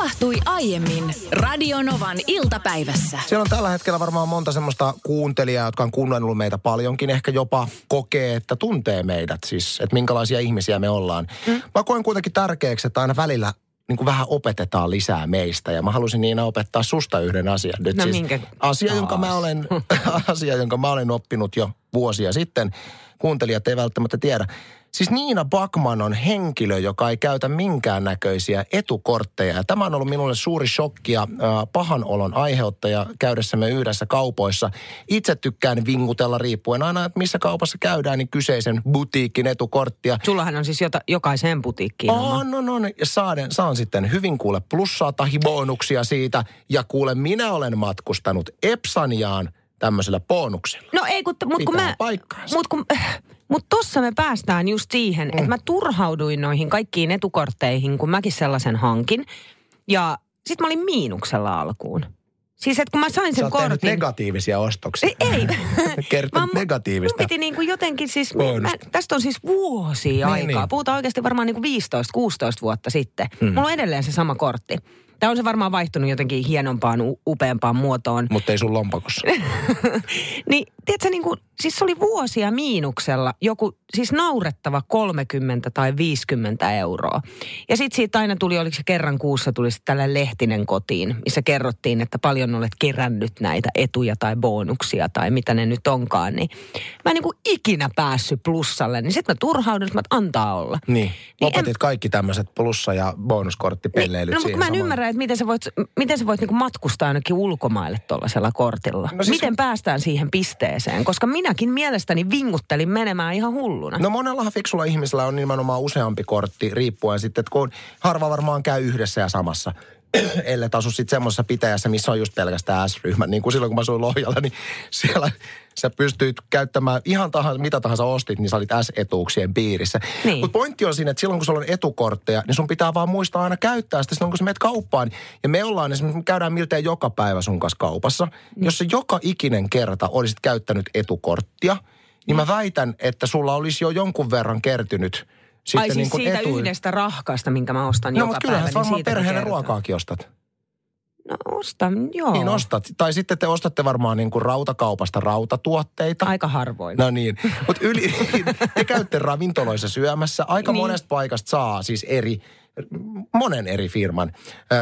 tapahtui aiemmin Radionovan iltapäivässä. Siellä on tällä hetkellä varmaan monta semmoista kuuntelijaa, jotka on kuunnellut meitä paljonkin. Ehkä jopa kokee, että tuntee meidät siis, että minkälaisia ihmisiä me ollaan. Mm. Mä koen kuitenkin tärkeäksi, että aina välillä niin kuin vähän opetetaan lisää meistä. Ja mä halusin niin opettaa susta yhden asian. Nyt No siis minkä? Asia, jonka mä olen, asia, jonka mä olen oppinut jo vuosia sitten. Kuuntelijat ei välttämättä tiedä. Siis Niina Bakman on henkilö, joka ei käytä minkäännäköisiä etukortteja. Ja tämä on ollut minulle suuri shokki ja pahan olon aiheuttaja käydessämme yhdessä kaupoissa. Itse tykkään vingutella riippuen aina, että missä kaupassa käydään, niin kyseisen butiikin etukorttia. Sullahan on siis jota, jokaiseen butiikkiin oma. On, on, on. Ja saan, saan sitten hyvin kuule plussaa tai bonuksia siitä. Ja kuule, minä olen matkustanut Epsaniaan tämmöisellä bonuksella. No ei, kun, mut kun mä... paikkaansa. Mut kun, mut tossa me päästään just siihen, mm. että mä turhauduin noihin kaikkiin etukortteihin, kun mäkin sellaisen hankin. Ja sit mä olin miinuksella alkuun. Siis että kun mä sain Sä sen tehnyt kortin... negatiivisia ostoksia. Ei, ei. Kertonut mun- negatiivista. Mun piti niin kuin jotenkin siis, mä, tästä on siis vuosia Niin, aikaa. niin. Puhutaan oikeasti varmaan niin kuin 15-16 vuotta sitten. Hmm. Mulla on edelleen se sama kortti. Tämä on se varmaan vaihtunut jotenkin hienompaan, upeampaan muotoon. Mutta ei sun lompakossa. Niin, tiedätkö, niin kuin, siis se oli vuosia miinuksella joku, siis naurettava 30 tai 50 euroa. Ja sitten siitä aina tuli, oliko se kerran kuussa, tuli tällainen lehtinen kotiin, missä kerrottiin, että paljon olet kerännyt näitä etuja tai bonuksia tai mitä ne nyt onkaan. Niin mä en niin kuin ikinä päässyt plussalle, niin sitten mä turhaudun, että antaa olla. Niin. Lopetit en- kaikki tämmöiset plussa- ja bonuskorttipelleilyt no, mutta siihen mä en samaan. ymmärrä, että miten sä voit, miten sä voit niinku matkustaa ainakin ulkomaille tuollaisella kortilla. No siis... Miten päästään siihen pisteeseen? Koska minäkin mielestäni vinguttelin menemään ihan hulluna. No monellahan fiksulla ihmisellä on nimenomaan useampi kortti, riippuen sitten, että kun harva varmaan käy yhdessä ja samassa. ellei asu sitten semmoisessa pitäjässä, missä on just pelkästään S-ryhmä. Niin kuin silloin, kun mä asuin Lohjalla, niin siellä sä pystyit käyttämään ihan tahansa, mitä tahansa ostit, niin sä olit S-etuuksien piirissä. Niin. Mutta pointti on siinä, että silloin kun sulla on etukortteja, niin sun pitää vaan muistaa aina käyttää sitä silloin, kun sä menet kauppaan. Ja me ollaan esimerkiksi, me käydään miltei joka päivä sun kanssa kaupassa. Niin. Jos sä joka ikinen kerta olisit käyttänyt etukorttia, niin mä väitän, että sulla olisi jo jonkun verran kertynyt sitten Ai siis niin kuin siitä etuin. yhdestä rahkasta, minkä mä ostan No, joka mutta päivä. kyllähän sä niin varmaan siitä perheen kertoo. ruokaakin ostat. No ostan, joo. Niin ostat. Tai sitten te ostatte varmaan niin kuin rautakaupasta rautatuotteita. Aika harvoin. No niin, mutta yli, te käytte ravintoloissa syömässä. Aika Niin. monesta paikasta saa siis eri, monen eri firman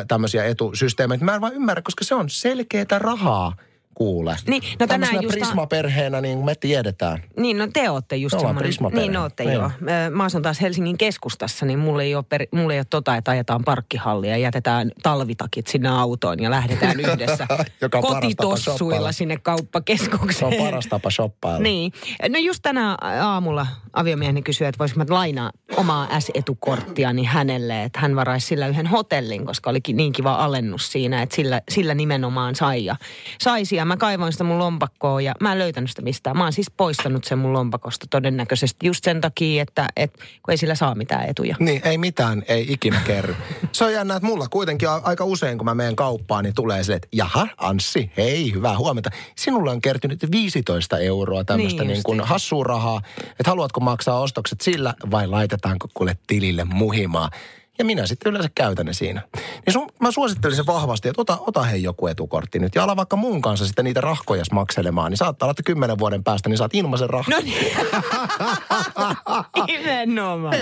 tämmöisiä etusysteemeitä. Mä en vaan ymmärrä, koska se on selkeätä rahaa, kuule. Niin, no tänään just- Prisma-perheenä, niin me tiedetään. Niin, no te ootte just semmoinen. Prisma-perhe. Niin, ootte Niin. joo. Mä asun taas Helsingin keskustassa, niin mulla ei ole, per, mulla ei ole tota, että ajetaan parkkihallia ja jätetään talvitakit sinne autoon ja lähdetään yhdessä Joka kotitossuilla sinne Se kauppakeskukseen. on paras tapa shoppailla. Niin. No just tänä aamulla aviomieheni kysyi, että voisiko mä lainaa omaa S-etukorttiani hänelle, että hän varaisi sillä yhden hotellin, koska olikin niin kiva alennus siinä, että sillä, sillä nimenomaan sai ja saisi. Ja mä kaivoin sitä mun lompakkoon ja mä en löytänyt sitä mistään. Mä oon siis poistanut sen mun lompakosta todennäköisesti just sen takia, että, että kun ei sillä saa mitään etuja. Niin, ei mitään, ei ikinä kerry. Se on jännä, että mulla kuitenkin aika usein, kun mä menen kauppaan, niin tulee se, että jaha, Anssi, hei, hyvää huomenta. Sinulle on kertynyt 15 euroa tämmöistä Niin niin, niin kuin hassua rahaa. Että haluatko maksaa ostokset sillä vai laitetaanko kuule tilille muhimaa? Ja minä sitten yleensä käytän ne siinä. Niin sun, mä suosittelisin vahvasti, että ota, ota hei joku etukortti nyt. Ja ala vaikka mun kanssa sitten niitä rahkoja makselemaan. Niin saattaa olla, että kymmenen vuoden päästä niin saat ilmaisen rahko. No niin. Nimenomaan.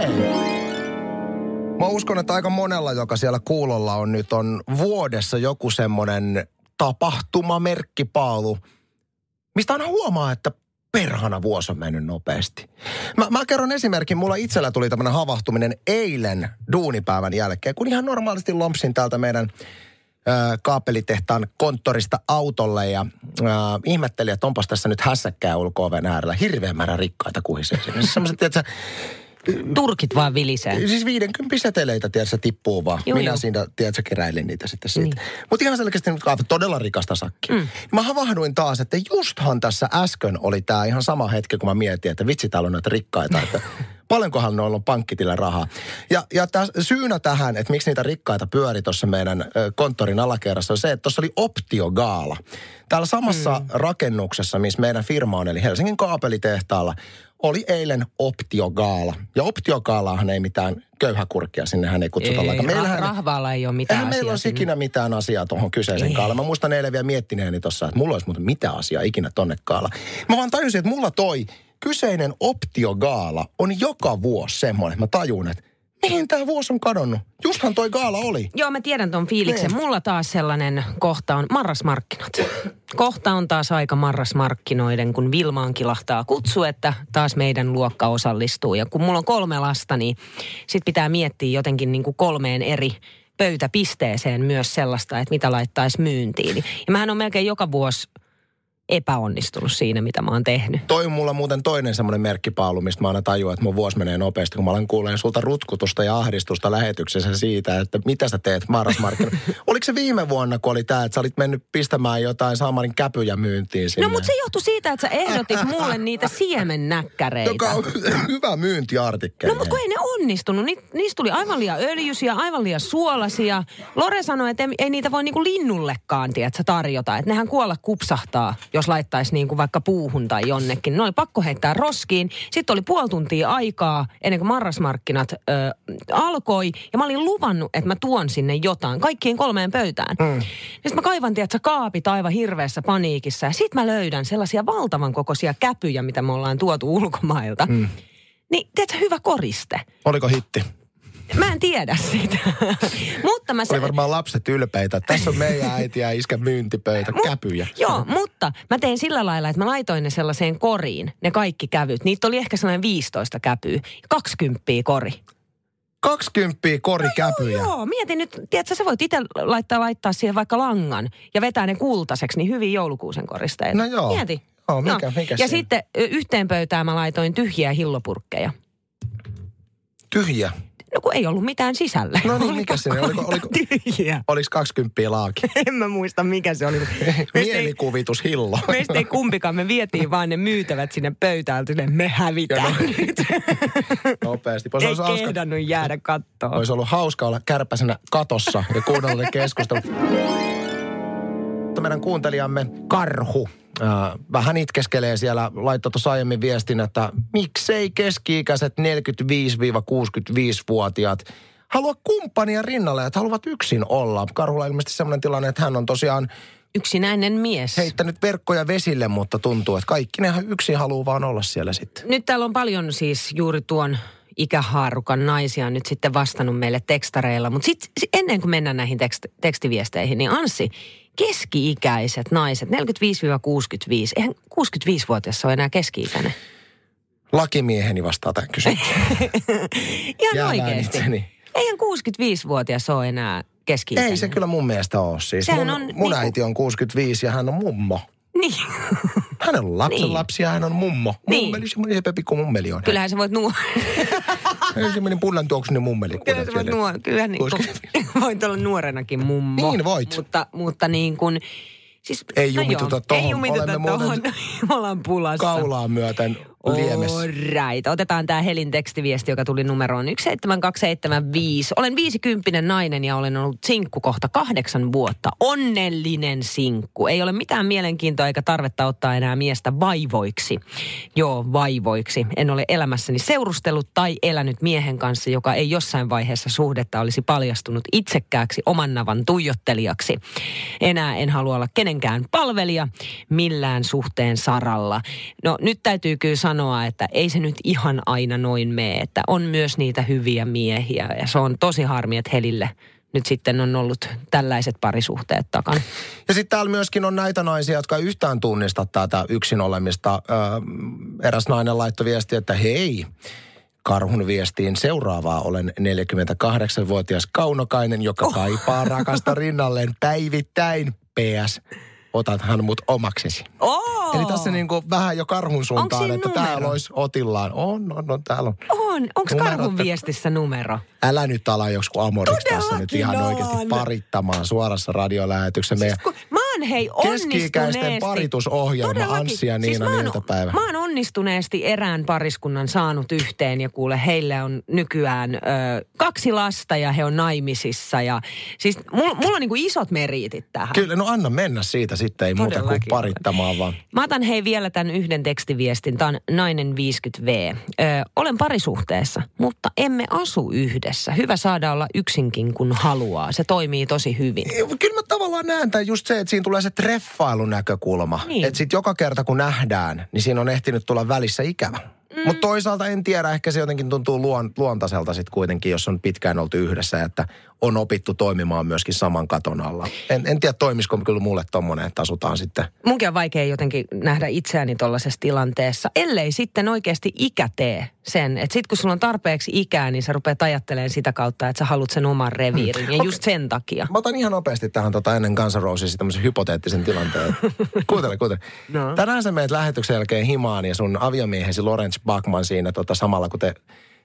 Mä uskon, että aika monella, joka siellä kuulolla on nyt, on vuodessa joku semmoinen tapahtuma, merkkipaalu, mistä aina huomaa, että perhana vuosi on mennyt nopeasti. Mä, mä kerron esimerkin, mulla itsellä tuli tämmöinen havahtuminen eilen duunipäivän jälkeen, kun ihan normaalisti lompsin täältä meidän kaapelitehtaan konttorista autolle ja ö, ihmettelin, että onpas tässä nyt hässäkkää ulko äärellä. Hirveän määrä rikkaita kuhisee. Sellaiset, Turkit vaan vilisee. Siis 50 seteleitä, tiedätkö, tippuu vaan. Juu, Minä juu. siinä, tiedätkö, keräilin niitä sitten siitä. Niin. Mutta ihan selkeästi nyt kaavat todella rikasta sakkia. Mm. Mä havahduin taas, että justhan tässä äsken oli tämä ihan sama hetki, kun mä mietin, että vitsi, täällä on näitä rikkaita, että paljonkohan noilla on pankkitillä rahaa. Ja, ja täs, syynä tähän, että miksi niitä rikkaita pyöri tuossa meidän konttorin alakerrassa, on se, että tuossa oli optiogaala. Täällä samassa mm. rakennuksessa, missä meidän firma on, eli Helsingin kaapelitehtaalla, oli eilen optiogaala. Ja optiogaalaahan ei mitään köyhäkurkkia, sinnehän ei kutsuta Ei, lainkaan. Meillähän, rahvaalla ei ole mitään eihän meillä asiaa olisi ikinä mitään asiaa tuohon kyseisen Ei. kaalaan. Mä muistan eilen vielä miettineeni tuossa, että mulla olisi muuten mitään asiaa ikinä tonne kaala. Mä vaan tajusin, että mulla toi kyseinen optiogaala on joka vuosi semmoinen, että mä tajun, että mihin tämä vuosi on kadonnut. Justhan toi gaala oli. Joo, mä tiedän ton fiiliksen. Niin. Mulla taas sellainen kohta on marrasmarkkinat. Kohta on taas aika marrasmarkkinoiden, kun Vilmaan kilahtaa kutsu, että taas meidän luokka osallistuu. Ja kun mulla on kolme lasta, niin sit pitää miettiä jotenkin niin kuin kolmeen eri pöytäpisteeseen myös sellaista, että mitä laittaisi myyntiin. Ja mähän on melkein joka vuosi epäonnistunut siinä, mitä mä oon tehnyt. Toi on mulla muuten toinen semmoinen merkkipaalu, mistä mä aina tajuan, että mun vuosi menee nopeasti, kun mä alan kuulee sulta rutkutusta ja ahdistusta lähetyksessä siitä, että mitä sä teet marrasmarkkinoilla. Oliko se viime vuonna, kun oli tämä, että sä olit mennyt pistämään jotain Saamarin käpyjä myyntiin sinne? No mutta se johtui siitä, että sä ehdotit mulle niitä siemennäkkäreitä. Joka on hyvä myyntiartikkeli. No mutta kun ei ne onnistunut. Ni, niistä tuli aivan liian öljyisiä, aivan liian suolasia. Lore sanoi, että ei, ei niitä voi niinku linnullekaan, tiedätkö, tarjota. Että nehän kuolla kupsahtaa, jos laittaisi niinku vaikka puuhun tai jonnekin. Ne oli pakko heittää roskiin. Sitten oli puoli tuntia aikaa ennen kuin marrasmarkkinat ö, alkoi. Ja mä olin luvannut, että mä tuon sinne jotain, kaikkiin kolmeen pöytään. Mm. Sitten mä kaivan, tiedätkö, kaapit aivan hirveässä paniikissa. Ja sit mä löydän sellaisia valtavan kokoisia käpyjä, mitä me ollaan tuotu ulkomailta. Mm. Niin, tiedätkö, hyvä koriste. Oliko hitti? Mä en tiedä sitä. mutta mä... Oli varmaan lapset ylpeitä. Tässä on meidän äiti ja iskä myyntipöytä, käpyjä. Joo, mutta mä tein sillä lailla, että mä laitoin ne sellaiseen koriin, ne kaikki kävyt. Niitä oli ehkä sellainen 15 käpyä. 20 kori. 20 korikäpyjä. Joo, mietin nyt, tiedätkö, sä voit itse laittaa, laittaa siihen vaikka langan ja vetää ne kultaiseksi, niin hyvin joulukuusen koristeita. No joo. Mieti. Joo, mikä- mikä ja siinä? sitten yhteen pöytään mä laitoin tyhjiä hillopurkkeja. Tyhjä. No kun ei ollut mitään sisällä. No niin, Oli mikä siinä? pakko Oliko- oliko- Tyhjiä. Oliko 20 laaki? En mä muista, mikä se oli. Mielikuvitus hillo. meistä ei kumpikaan, me vietiin vaan ne myytävät sinne pöytään, että me hävitään nyt. Nopeasti. Voisi ei hauska, kehdannut jäädä kattoon. olisi ollut hauska olla kärpäsenä katossa ja kuunnella ne keskustelut. Meidän kuuntelijamme Karhu vähän itkeskelee siellä, laittoi tuossa aiemmin viestin, että miksei keski-ikäiset 45-65-vuotiaat halua kumppania rinnalle, että haluavat yksin olla. Karhulla on ilmeisesti sellainen tilanne, että hän on tosiaan Yksinäinen mies. heittänyt verkkoja vesille, mutta tuntuu, että kaikki ne yksin haluaa vaan olla siellä sitten. Nyt täällä on paljon siis juuri tuon ikähaarukan naisia nyt sitten vastannut meille tekstareilla. Mutta sitten ennen kuin mennään näihin tekst, tekstiviesteihin, niin Anssi, keski-ikäiset naiset, 45-65, eihän 65-vuotias ole enää keski-ikäinen. Lakimieheni vastaa tähän kysymykseen. Ihan oikeasti. itseni. Eihän 65-vuotias ole enää keski-ikäinen. Ei se kyllä mun mielestä ole siis. Sehän mun, on mun niinku- äiti on 65 ja hän on mummo. Niin. Hän on lapsen Niin. lapsi ja hän on mummo. Niin. Mummeli, semmoinen se pikku mummeli on. Kyllähän sä voit nuo... Hän on semmoinen punnan tuoksunen mummeli. Kyllä sä voit nuo... Kyllähän niin kuin, voit olla nuorenakin mummo. Niin voit. Mutta, mutta niin kuin... Siis, Ei jumituta joo, tohon. Ei jumituta Olemme tohon. Me ollaan pulassa. Kaulaa myöten liemessä. Alright. Otetaan tämä Helin tekstiviesti, joka tuli numeroon 17275. Olen viisikymppinen nainen ja olen ollut sinkku kohta kahdeksan vuotta. Onnellinen sinkku. Ei ole mitään mielenkiintoa eikä tarvetta ottaa enää miestä vaivoiksi. Joo, vaivoiksi. En ole elämässäni seurustellut tai elänyt miehen kanssa, joka ei jossain vaiheessa suhdetta olisi paljastunut itsekkääksi oman navan tuijottelijaksi. Enää en halua olla kenenkään palvelija millään suhteen saralla. No nyt täytyy kyllä sanoa, että ei se nyt ihan aina noin mene, että on myös niitä hyviä miehiä ja se on tosi harmi, että Helille nyt sitten on ollut tällaiset parisuhteet takana. Ja sitten täällä myöskin on näitä naisia, jotka yhtään tunnista tätä yksin olemista. Öö, eräs nainen laittoi viesti, että hei, karhun viestiin seuraavaa. Olen 48-vuotias kaunokainen, joka kaipaa rakasta rinnalleen päivittäin. PS, otathan mut omaksesi. Oh! Eli tässä niin kuin vähän jo karhun suuntaan, että numero? täällä olisi otillaan. On, on, on, täällä on. On. Onko karhun viestissä numero? Älä nyt ala joku amoriksi tässä nyt ihan oikeasti on. parittamaan suorassa radiolähetyksessä. Kun mä oon hei Keski-ikäisten onnistuneesti. paritusohjelma, Todellakin. Anssi ja siis oon, iltapäivä. Mä oon onnistuneesti erään pariskunnan saanut yhteen ja kuule, heille on nykyään ö, kaksi lasta ja he on naimisissa. Ja, siis mulla, mulla on niinku isot meriitit tähän. Kyllä, no anna mennä siitä sitten, ei muuta kuin Todellakin. parittamaan vaan. Mä otan hei vielä tämän yhden tekstiviestin. Tämä on nainen 50V. Ö, olen parisuhteessa, mutta emme asu yhdessä. Hyvä saada olla yksinkin, kun haluaa. Se toimii tosi hyvin. Kyllä mä tavallaan näen tämän just se, että siinä tulee se treffailun näkökulma. Niin. Että sitten joka kerta kun nähdään, niin siinä on ehtinyt tulla välissä ikävä. Mm. Mutta toisaalta en tiedä, ehkä se jotenkin tuntuu luon, luontaiselta sitten kuitenkin, jos on pitkään oltu yhdessä, että on opittu toimimaan myöskin saman katon alla. En, en tiedä, toimisiko kyllä mulle tommonen, että asutaan sitten. Munkin on vaikea jotenkin nähdä itseäni tuollaisessa tilanteessa, ellei sitten oikeasti ikä tee sen. Että sit kun sulla on tarpeeksi ikää, niin sä rupeat ajattelemaan sitä kautta, että sä haluat sen oman reviirin. Ja Okei. just sen takia. Mä otan ihan nopeasti tähän tota ennen Guns N' Roses tämmöisen hypoteettisen tilanteen. kuuntele, kuuntele. No. Tänään sä meet lähetyksen jälkeen himaan ja sun aviomiehesi Lawrence Bachman siinä tota, samalla kun te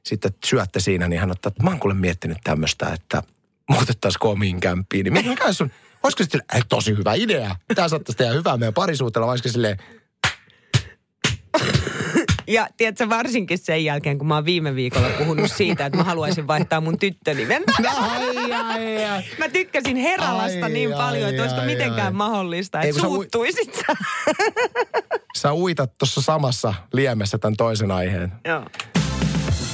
sitten syötte siinä, niin hän ottaa, että mä oon kuule miettinyt tämmöistä, että muutettaisiko omiin kämppiin. Niin mikä sun, olisiko sitten, ei, tosi hyvä idea. Tää saattaisi tehdä hyvää meidän parisuhteella, vai olisiko silleen, Ja tiedätkö, varsinkin sen jälkeen, kun mä oon viime viikolla puhunut siitä, että mä haluaisin vaihtaa mun tyttönimen. ai, ai, ai. Mä tykkäsin Heralasta Ai, niin ai, paljon, että olisiko mitenkään ai. mahdollista, että kun sä ui- suuttuisit sä. Sä uitat tuossa samassa liemessä tämän toisen aiheen. Joo.